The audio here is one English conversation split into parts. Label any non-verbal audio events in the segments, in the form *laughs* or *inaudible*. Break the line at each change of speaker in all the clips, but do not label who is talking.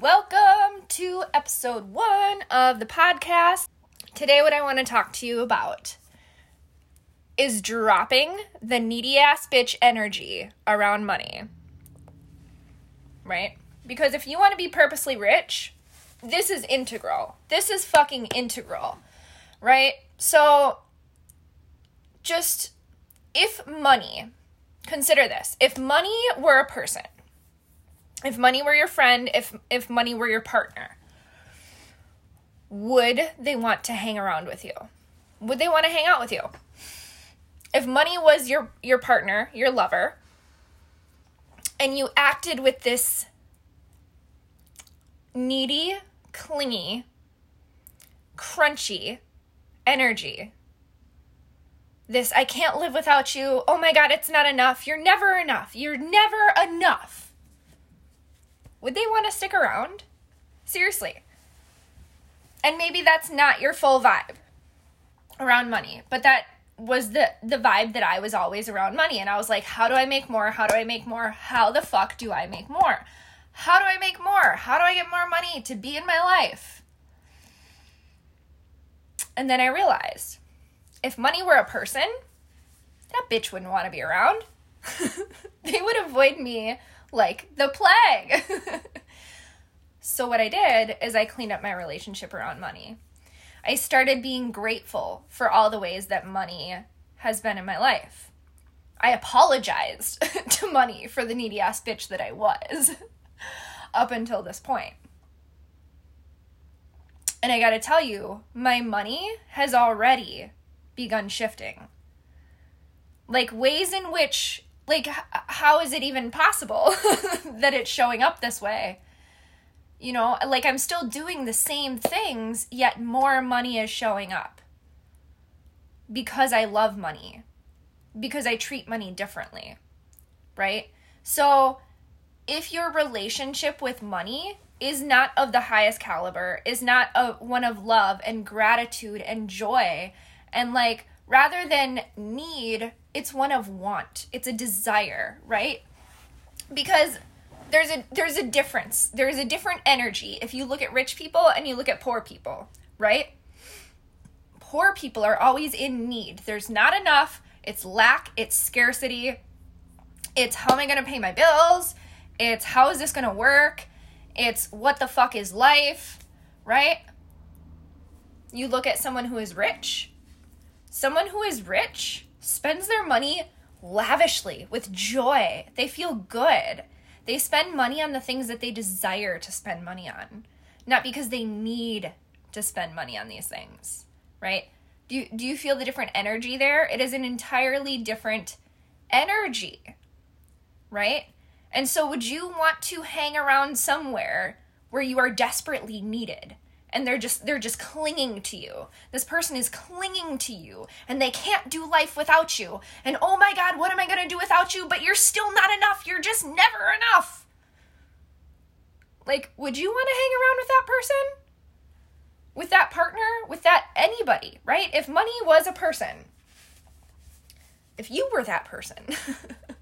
welcome to episode one of the podcast. Today, what I want to talk to you about is dropping the needy ass bitch energy around money. Right? Because if you want to be purposely rich, this is integral. This is fucking integral. Right? So, just if money, consider this if money were a person, if money were your friend, if if money were your partner, would they want to hang around with you? Would they want to hang out with you? If money was your your partner, your lover, and you acted with this needy, clingy, crunchy energy. This I can't live without you. Oh my god, it's not enough. You're never enough. You're never enough would they want to stick around? Seriously. And maybe that's not your full vibe around money, but that was the the vibe that I was always around money and I was like, how do I make more? How do I make more? How the fuck do I make more? How do I make more? How do I get more money to be in my life? And then I realized if money were a person, that bitch wouldn't want to be around. *laughs* they would avoid me like the plague. *laughs* so, what I did is I cleaned up my relationship around money. I started being grateful for all the ways that money has been in my life. I apologized *laughs* to money for the needy ass bitch that I was *laughs* up until this point. And I gotta tell you, my money has already begun shifting. Like ways in which like how is it even possible *laughs* that it's showing up this way? You know like i'm still doing the same things yet more money is showing up. Because i love money. Because i treat money differently. Right? So if your relationship with money is not of the highest caliber is not a one of love and gratitude and joy and like rather than need it's one of want. It's a desire right? Because there's a there's a difference. There's a different energy if you look at rich people and you look at poor people right? Poor people are always in need. There's not enough. It's lack. It's scarcity. It's how am i going to pay my bills? It's how is this going to work? It's what the fuck is life right? You look at someone who is rich someone who is rich spends their money lavishly with joy. They feel good. They spend money on the things that they desire to spend money on, not because they need to spend money on these things, right? Do you, do you feel the different energy there? It is an entirely different energy, right? And so, would you want to hang around somewhere where you are desperately needed? And they're just they're just clinging to you. This person is clinging to you and they can't do life without you. And oh my god, what am I going to do without you? But you're still not enough. You're just never enough. Like, would you want to hang around with that person? With that partner? With that anybody, right? If money was a person, if you were that person,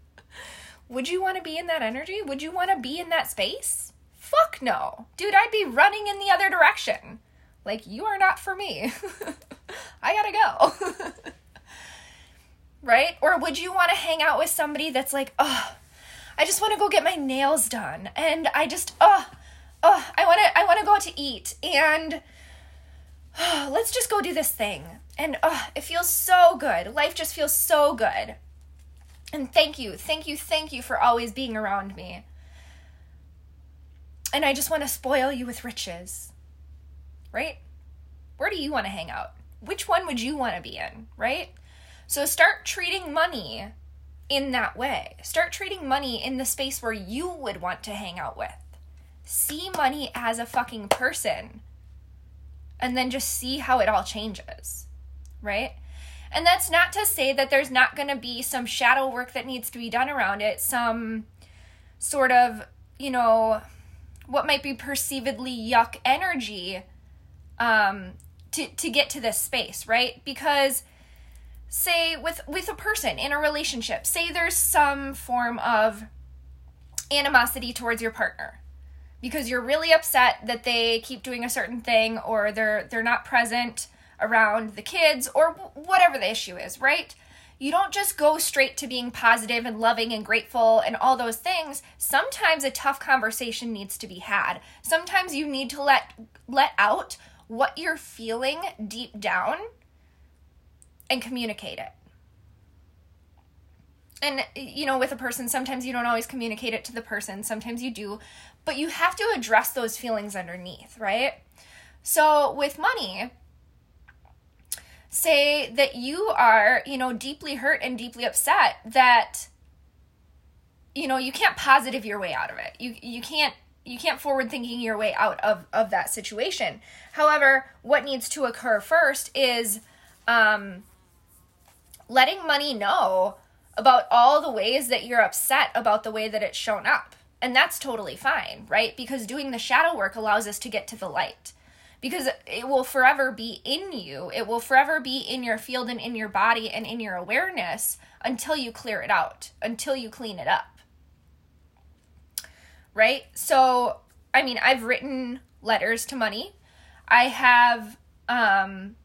*laughs* would you want to be in that energy? Would you want to be in that space? Fuck no. Dude, I'd be running in the other direction. Like, you are not for me. *laughs* I gotta go. *laughs* right? Or would you want to hang out with somebody that's like, oh, I just want to go get my nails done. And I just, oh, oh, I want to, I want to go out to eat. And oh, *sighs* let's just go do this thing. And oh, it feels so good. Life just feels so good. And thank you, thank you, thank you for always being around me and I just want to spoil you with riches. Right? Where do you want to hang out? Which one would you want to be in, right? So start treating money in that way. Start treating money in the space where you would want to hang out with. See money as a fucking person. And then just see how it all changes, right? And that's not to say that there's not going to be some shadow work that needs to be done around it, some sort of, you know, what might be perceivedly yuck energy um, to to get to this space, right? Because say with with a person in a relationship, say there's some form of animosity towards your partner because you're really upset that they keep doing a certain thing or they're they're not present around the kids or whatever the issue is, right? You don't just go straight to being positive and loving and grateful and all those things. Sometimes a tough conversation needs to be had. Sometimes you need to let let out what you're feeling deep down and communicate it and you know with a person sometimes you don't always communicate it to the person sometimes you do but you have to address those feelings underneath right so with money say that you are you know deeply hurt and deeply upset that you know you can't positive your way out of it you you can't you can't forward thinking your way out of of that situation however what needs to occur first is um letting money know about all the ways that you're upset about the way that it's shown up. And that's totally fine, right? Because doing the shadow work allows us to get to the light. Because it will forever be in you, it will forever be in your field and in your body and in your awareness until you clear it out, until you clean it up. Right? So, I mean, I've written letters to money. I have, um,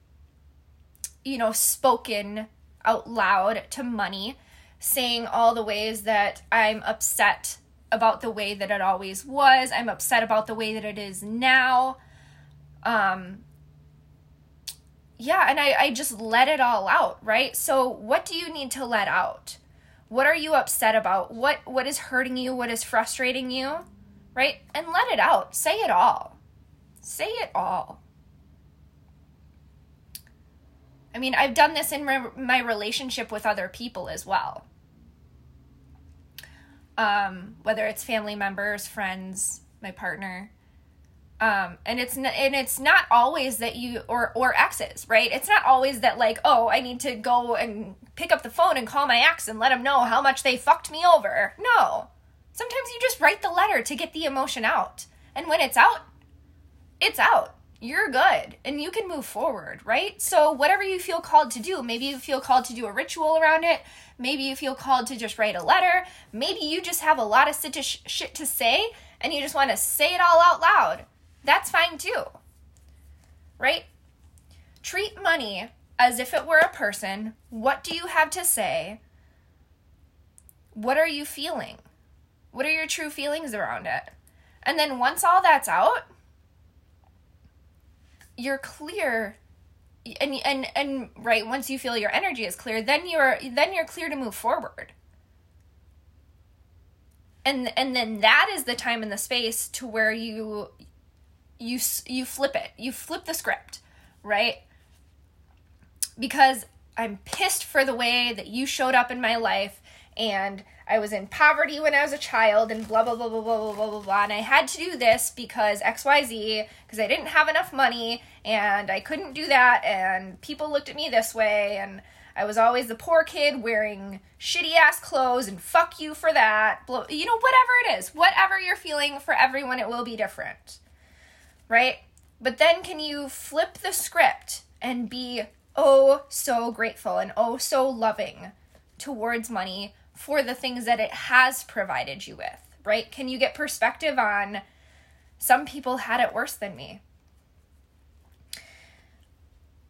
you know, spoken out loud to money saying all the ways that I'm upset about the way that it always was. I'm upset about the way that it is now. Um, yeah, and I, I just let it all out, right? So what do you need to let out? What are you upset about? What what is hurting you? What is frustrating you? Right? And let it out. Say it all. Say it all. I mean, I've done this in my, my relationship with other people as well. Um, whether it's family members, friends, my partner. Um, and it's n- and it's not always that you or or exes, right? It's not always that like, oh, I need to go and pick up the phone and call my ex and let them know how much they fucked me over. No. Sometimes you just write the letter to get the emotion out. And when it's out, it's out you're good and you can move forward, right? So, whatever you feel called to do, maybe you feel called to do a ritual around it, maybe you feel called to just write a letter, maybe you just have a lot of shit to say and you just want to say it all out loud. That's fine too, right? Treat money as if it were a person. What do you have to say? What are you feeling? What are your true feelings around it? And then once all that's out, you're clear and and and right once you feel your energy is clear then you're then you're clear to move forward and and then that is the time and the space to where you you you flip it you flip the script right because i'm pissed for the way that you showed up in my life and I was in poverty when I was a child and blah blah blah blah blah blah blah blah blah and I had to do this because XYZ because I didn't have enough money and I couldn't do that and people looked at me this way and I was always the poor kid wearing shitty ass clothes and fuck you for that. You know whatever it is. Whatever you're feeling for everyone it will be different. Right? But then can you flip the script and be oh so grateful and oh so loving towards money for the things that it has provided you with, right? Can you get perspective on some people had it worse than me?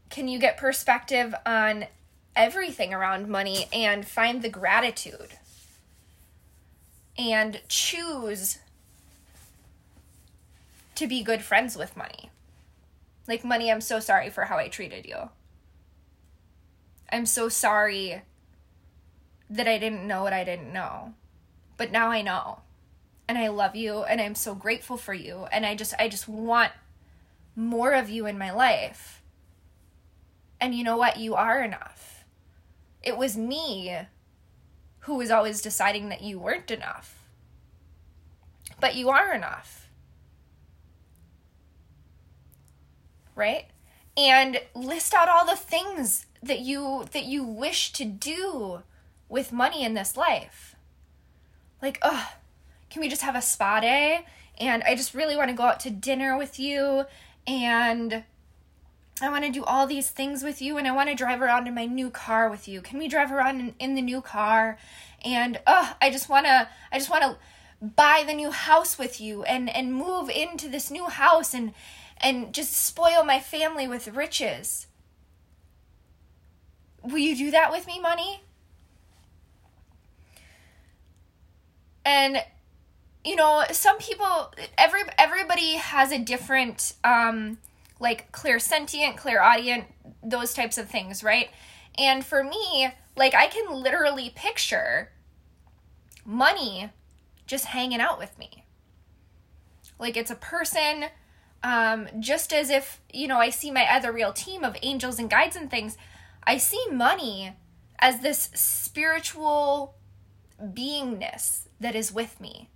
Can you get perspective on everything around money and find the gratitude and choose to be good friends with money? Like, money, I'm so sorry for how I treated you. I'm so sorry that I didn't know what I didn't know. But now I know. And I love you and I'm so grateful for you and I just I just want more of you in my life. And you know what? You are enough. It was me who was always deciding that you weren't enough. But you are enough. Right? And list out all the things that you that you wish to do with money in this life. Like, oh, can we just have a spa day? And I just really want to go out to dinner with you and I want to do all these things with you and I want to drive around in my new car with you. Can we drive around in, in the new car? And oh, I just want to I just want to buy the new house with you and and move into this new house and and just spoil my family with riches. Will you do that with me, money? And you know, some people every everybody has a different um like clairsentient, clairaudient, those types of things, right? And for me, like I can literally picture money just hanging out with me. Like it's a person, um, just as if, you know, I see my other real team of angels and guides and things, I see money as this spiritual beingness that is with me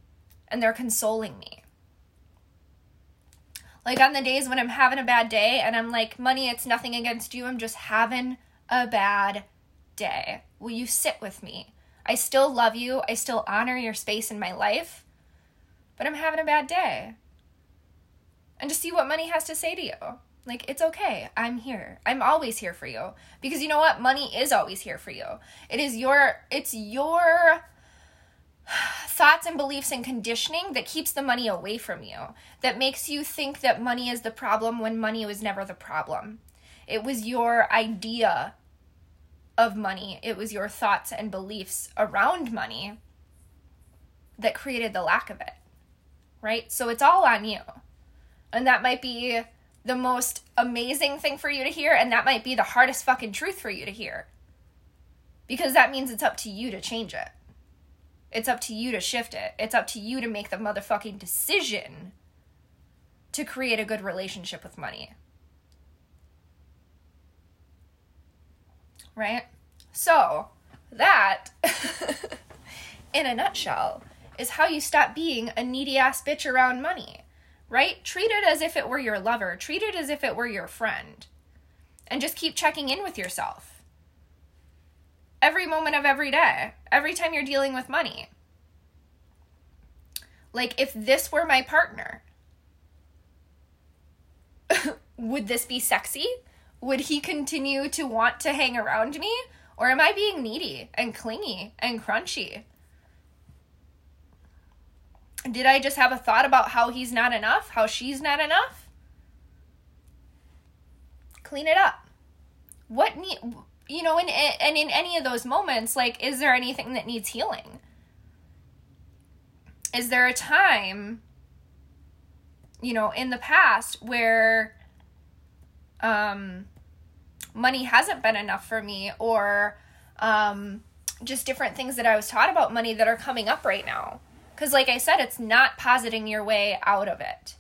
and they're consoling me. Like on the days when I'm having a bad day and I'm like, money, it's nothing against you, I'm just having a bad day. Will you sit with me? I still love you. I still honor your space in my life, but I'm having a bad day. And to see what money has to say to you. Like, it's okay. I'm here. I'm always here for you. Because you know what? Money is always here for you. It is your, it's your thoughts and beliefs and conditioning that keeps the money away from you, that makes you think that money is the problem when money was never the problem. It was your idea of money, it was your thoughts and beliefs around money that created the lack of it. Right? So it's all on you. And that might be the most amazing thing for you to hear, and that might be the hardest fucking truth for you to hear. Because that means it's up to you to change it. It's up to you to shift it. It's up to you to make the motherfucking decision to create a good relationship with money. Right? So, that, *laughs* in a nutshell, is how you stop being a needy ass bitch around money. Right? Treat it as if it were your lover, treat it as if it were your friend. And just keep checking in with yourself every moment of every day, every time you're dealing with money. Like, if this were my partner, *laughs* would this be sexy? Would he continue to want to hang around me? Or am I being needy and clingy and crunchy? Did I just have a thought about how he's not enough? How she's not enough? Clean it up. What need you know, and and in any of those moments, like, is there anything that needs healing? Is there a time, you know, in the past where um, money hasn't been enough for me, or um, just different things that I was taught about money that are coming up right now? Because, like I said, it's not positing your way out of it.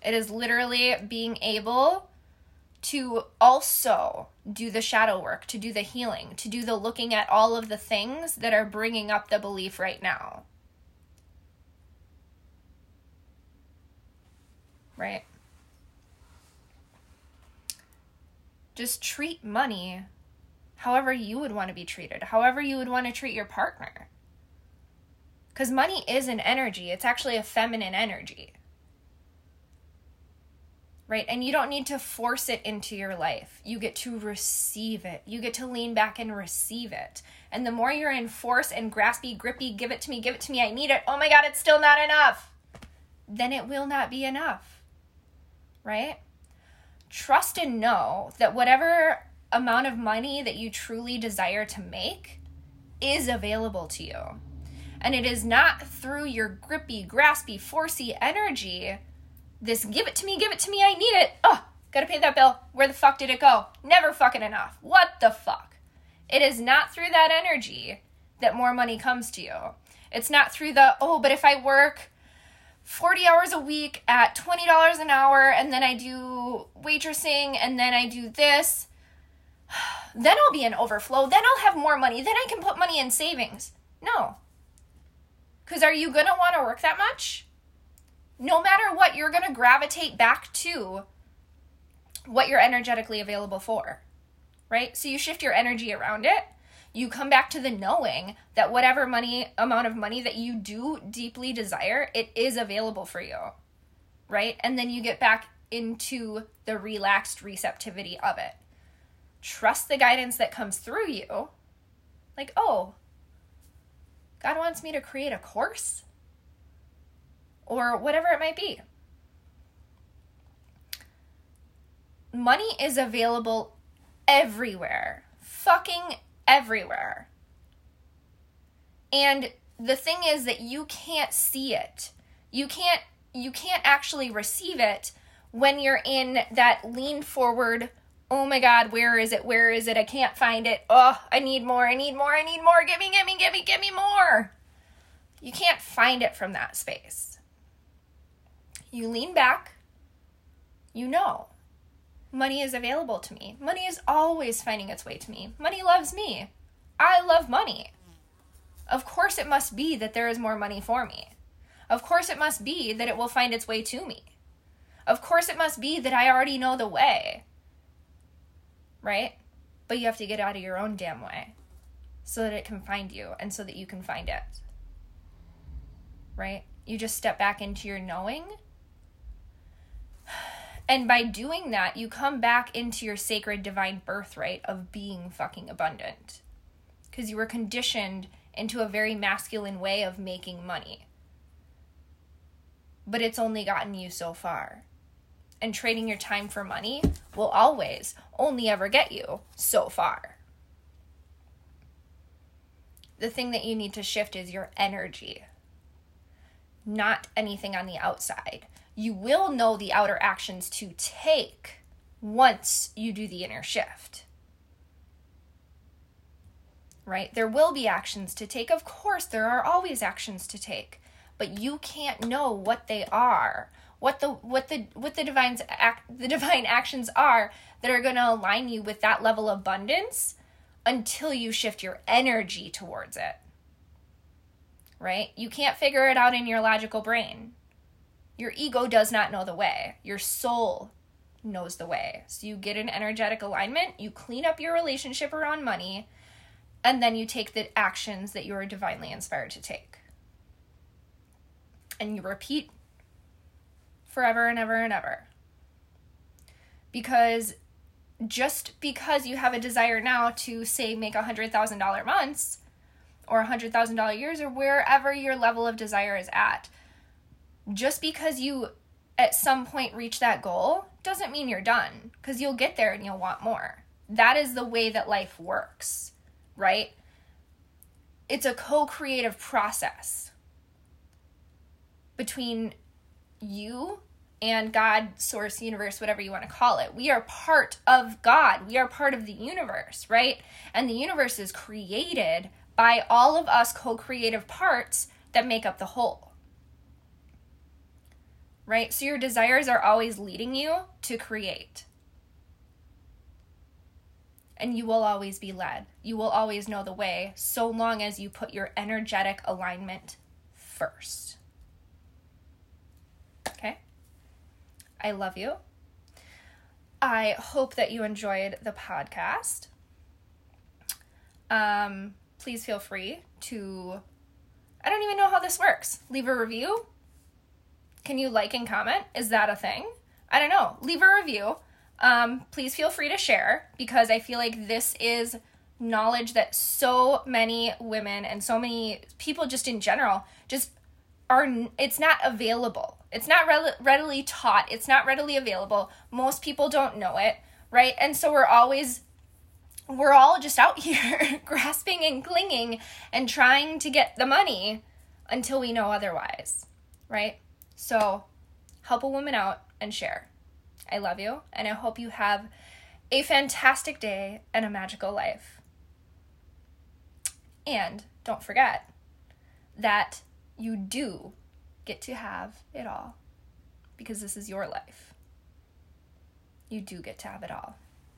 It is literally being able to also do the shadow work, to do the healing, to do the looking at all of the things that are bringing up the belief right now. Right? Just treat money however you would want to be treated, however you would want to treat your partner. Because money is an energy, it's actually a feminine energy right? And you don't need to force it into your life. You get to receive it. You get to lean back and receive it. And the more you're in force and graspy, grippy, give it to me, give it to me, I need it. Oh my God, it's still not enough. Then it will not be enough, right? Trust and know that whatever amount of money that you truly desire to make is available to you. And it is not through your grippy, graspy, forcey energy this give it to me, give it to me, I need it. Oh, gotta pay that bill. Where the fuck did it go? Never fucking enough. What the fuck? It is not through that energy that more money comes to you. It's not through the, oh, but if I work 40 hours a week at $20 an hour and then I do waitressing and then I do this, *sighs* then I'll be in overflow. Then I'll have more money. Then I can put money in savings. No. Because are you going to want to work that much? no matter what, you're going to gravitate back to what you're energetically available for, right? So you shift your energy around it. You come back to the knowing that whatever money amount of money that you do deeply desire, it is available for you, right? And then you get back into the relaxed receptivity of it. Trust the guidance that comes through you. Like, oh, God wants me to create a course or whatever it might be. Money is available everywhere. Fucking everywhere. And the thing is that you can't see it. You can't you can't actually receive it when you're in that lean forward oh my god where is it? Where is it? I can't find it. Oh i need more i need more i need more. Give me give me give me give me more. You can't find it from that space. You lean back. You know. Money is available to me. Money is always finding its way to me. Money loves me. I love money. Of course it must be that there is more money for me. Of course it must be that it will find its way to me. Of course, it must be that I already know the way. Right? But you have to get out of your own damn way so that it can find you and so that you can find it. Right? You just step back into your knowing. *sighs* And by doing that, you come back into your sacred divine birthright of being fucking abundant. Because you were conditioned into a very masculine way of making money. But it's only gotten you so far and trading your time for money will always only ever get you so far. The thing that you need to shift is your energy, not anything on the outside. You will know the outer actions to take once you do the inner shift. Right? There will be actions to take. Of course, there are always actions to take, but you can't know what they are what the what the what the divine's act the *laughs* divine actions are that are going to align you with that level of abundance until you shift your energy towards it. Right? You can't figure it out in your logical brain. Your ego does not know the way. Your soul knows the way. So you get an energetic alignment, you clean up your relationship around money, and then you take the actions that you are divinely inspired to take. And you repeat forever and ever and ever. Because just because you have a desire now to say make a hundred thousand dollar months or a hundred thousand dollar years or wherever your level of desire is at, just because you at some point reach that goal doesn't mean you're done because you'll get there and you'll want more. That is the way that life works, right? It's a co creative process between you and God, source, universe, whatever you want to call it. We are part of God. We are part of the universe, right? And the universe is created by all of us co creative parts that make up the whole. Right? So your desires are always leading you to create. And you will always be led. You will always know the way so long as you put your energetic alignment first. I love you. I hope that you enjoyed the podcast. Um, please feel free to, I don't even know how this works. Leave a review. Can you like and comment? Is that a thing? I don't know. Leave a review. Um, please feel free to share because I feel like this is knowledge that so many women and so many people just in general just are it's not available it's not re- readily taught. It's not readily available. Most people don't know it right? And so we're always we're all just out *laughs* here grasping and clinging and trying to get the money until we know otherwise right? So help a woman out and share. I love you and i hope you have a fantastic day and a magical life. And don't forget that you do get to have it all because this is your life. You do get to have it all.